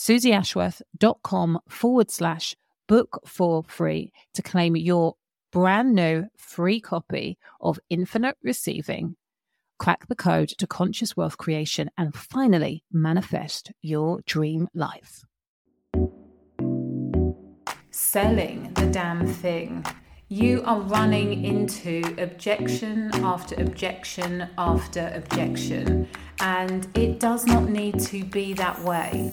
suzyashworth.com forward slash book for free to claim your brand new free copy of Infinite Receiving. Crack the code to conscious wealth creation and finally manifest your dream life. Selling the damn thing. You are running into objection after objection after objection, and it does not need to be that way.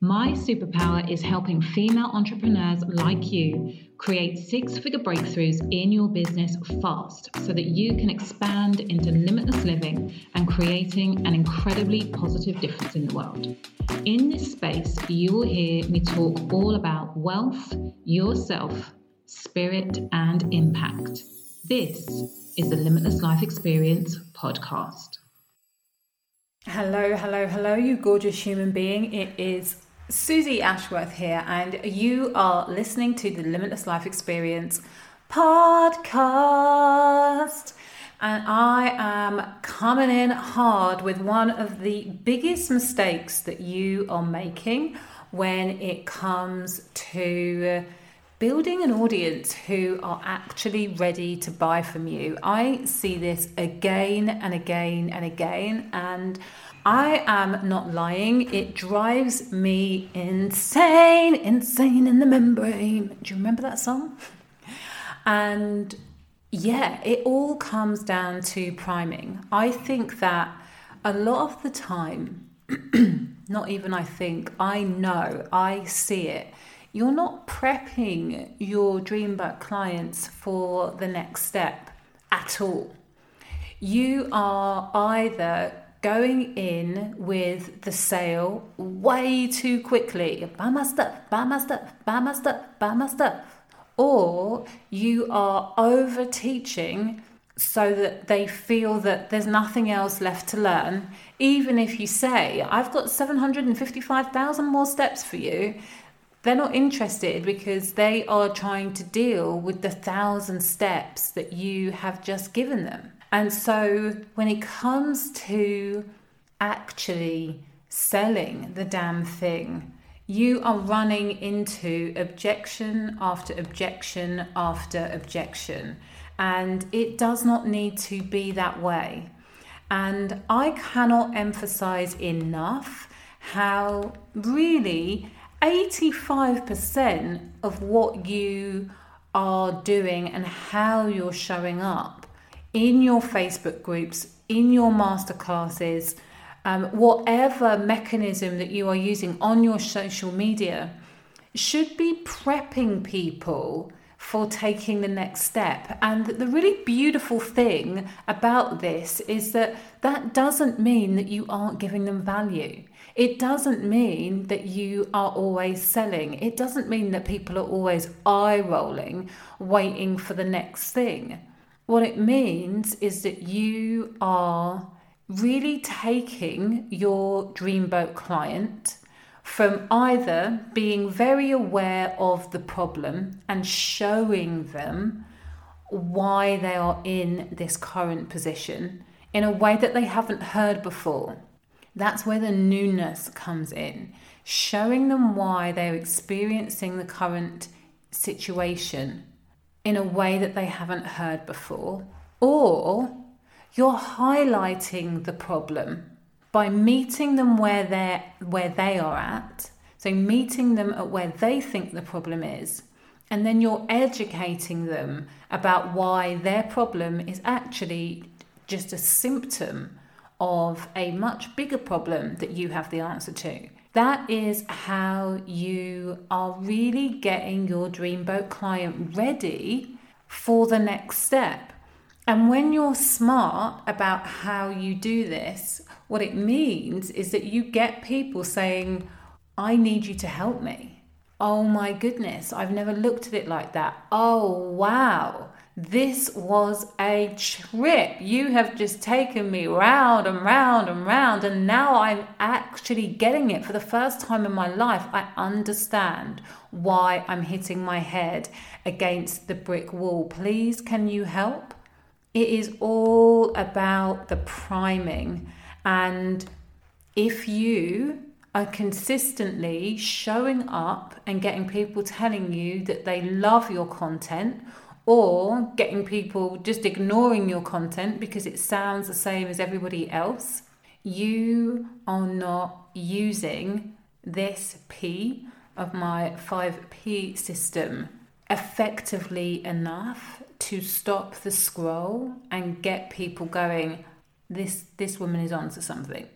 My superpower is helping female entrepreneurs like you create six figure breakthroughs in your business fast so that you can expand into limitless living and creating an incredibly positive difference in the world. In this space, you will hear me talk all about wealth, yourself, spirit, and impact. This is the Limitless Life Experience podcast. Hello, hello, hello, you gorgeous human being. It is Suzy Ashworth here, and you are listening to the Limitless Life Experience podcast. And I am coming in hard with one of the biggest mistakes that you are making when it comes to building an audience who are actually ready to buy from you. I see this again and again and again, and I am not lying. It drives me insane, insane in the membrane. Do you remember that song? And yeah, it all comes down to priming. I think that a lot of the time, not even I think, I know, I see it. You're not prepping your Dreamboat clients for the next step at all. You are either going in with the sale way too quickly. Buy my stuff, buy my stuff, buy my stuff, buy my stuff. Or you are over teaching so that they feel that there's nothing else left to learn. Even if you say, I've got 755,000 more steps for you, they're not interested because they are trying to deal with the thousand steps that you have just given them. And so when it comes to actually selling the damn thing, you are running into objection after objection after objection. And it does not need to be that way. And I cannot emphasize enough how really 85% of what you are doing and how you're showing up in your Facebook groups, in your masterclasses, um, whatever mechanism that you are using on your social media should be prepping people for taking the next step. And the really beautiful thing about this is that that doesn't mean that you aren't giving them value. It doesn't mean that you are always selling. It doesn't mean that people are always eye rolling, waiting for the next thing. What it means is that you are really taking your dreamboat client from either being very aware of the problem and showing them why they are in this current position in a way that they haven't heard before. That's where the newness comes in, showing them why they're experiencing the current situation in a way that they haven't heard before, or you're highlighting the problem by meeting them where they where they are at. So meeting them at where they think the problem is, and then you're educating them about why their problem is actually just a symptom of a much bigger problem that you have the answer to. That is how you are really getting your dreamboat client ready for the next step. And when you're smart about how you do this, what it means is that you get people saying, I need you to help me. Oh my goodness, I've never looked at it like that. Oh wow. This was a trip. You have just taken me round and round and round, and now I'm actually getting it for the first time in my life. I understand why I'm hitting my head against the brick wall. Please, can you help? It is all about the priming, and if you are consistently showing up and getting people telling you that they love your content or getting people just ignoring your content because it sounds the same as everybody else, you are not using this P of my 5P system effectively enough to stop the scroll and get people going this this woman is onto something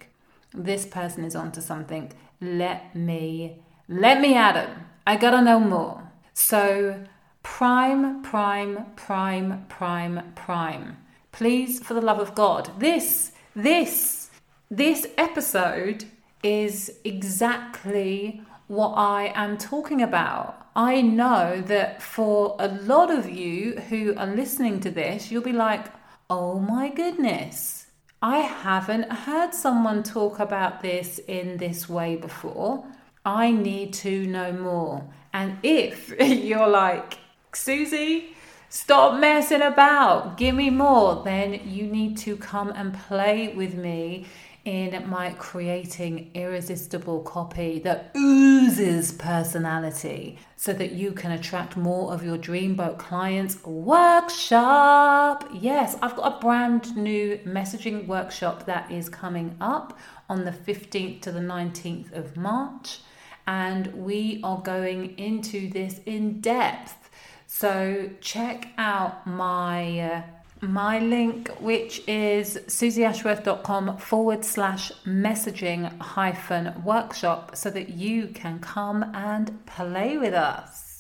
this person is onto something let me, let me at him. I gotta know more. So, prime, prime, prime, prime, prime. Please, for the love of God, this, this, this episode is exactly what I am talking about. I know that for a lot of you who are listening to this, you'll be like, oh my goodness, I haven't heard someone talk about this in this way before. I need to know more. And if you're like, Suzy, stop messing about, give me more, then you need to come and play with me in my creating irresistible copy that oozes personality so that you can attract more of your dreamboat clients. Workshop. Yes i've got a brand new messaging workshop that is coming up on the 15th to the 19th of march. And we are going into this in depth so check out my uh, my link, which is suzyashworth.com forward slash messaging hyphen workshop, so that you can come and play with us.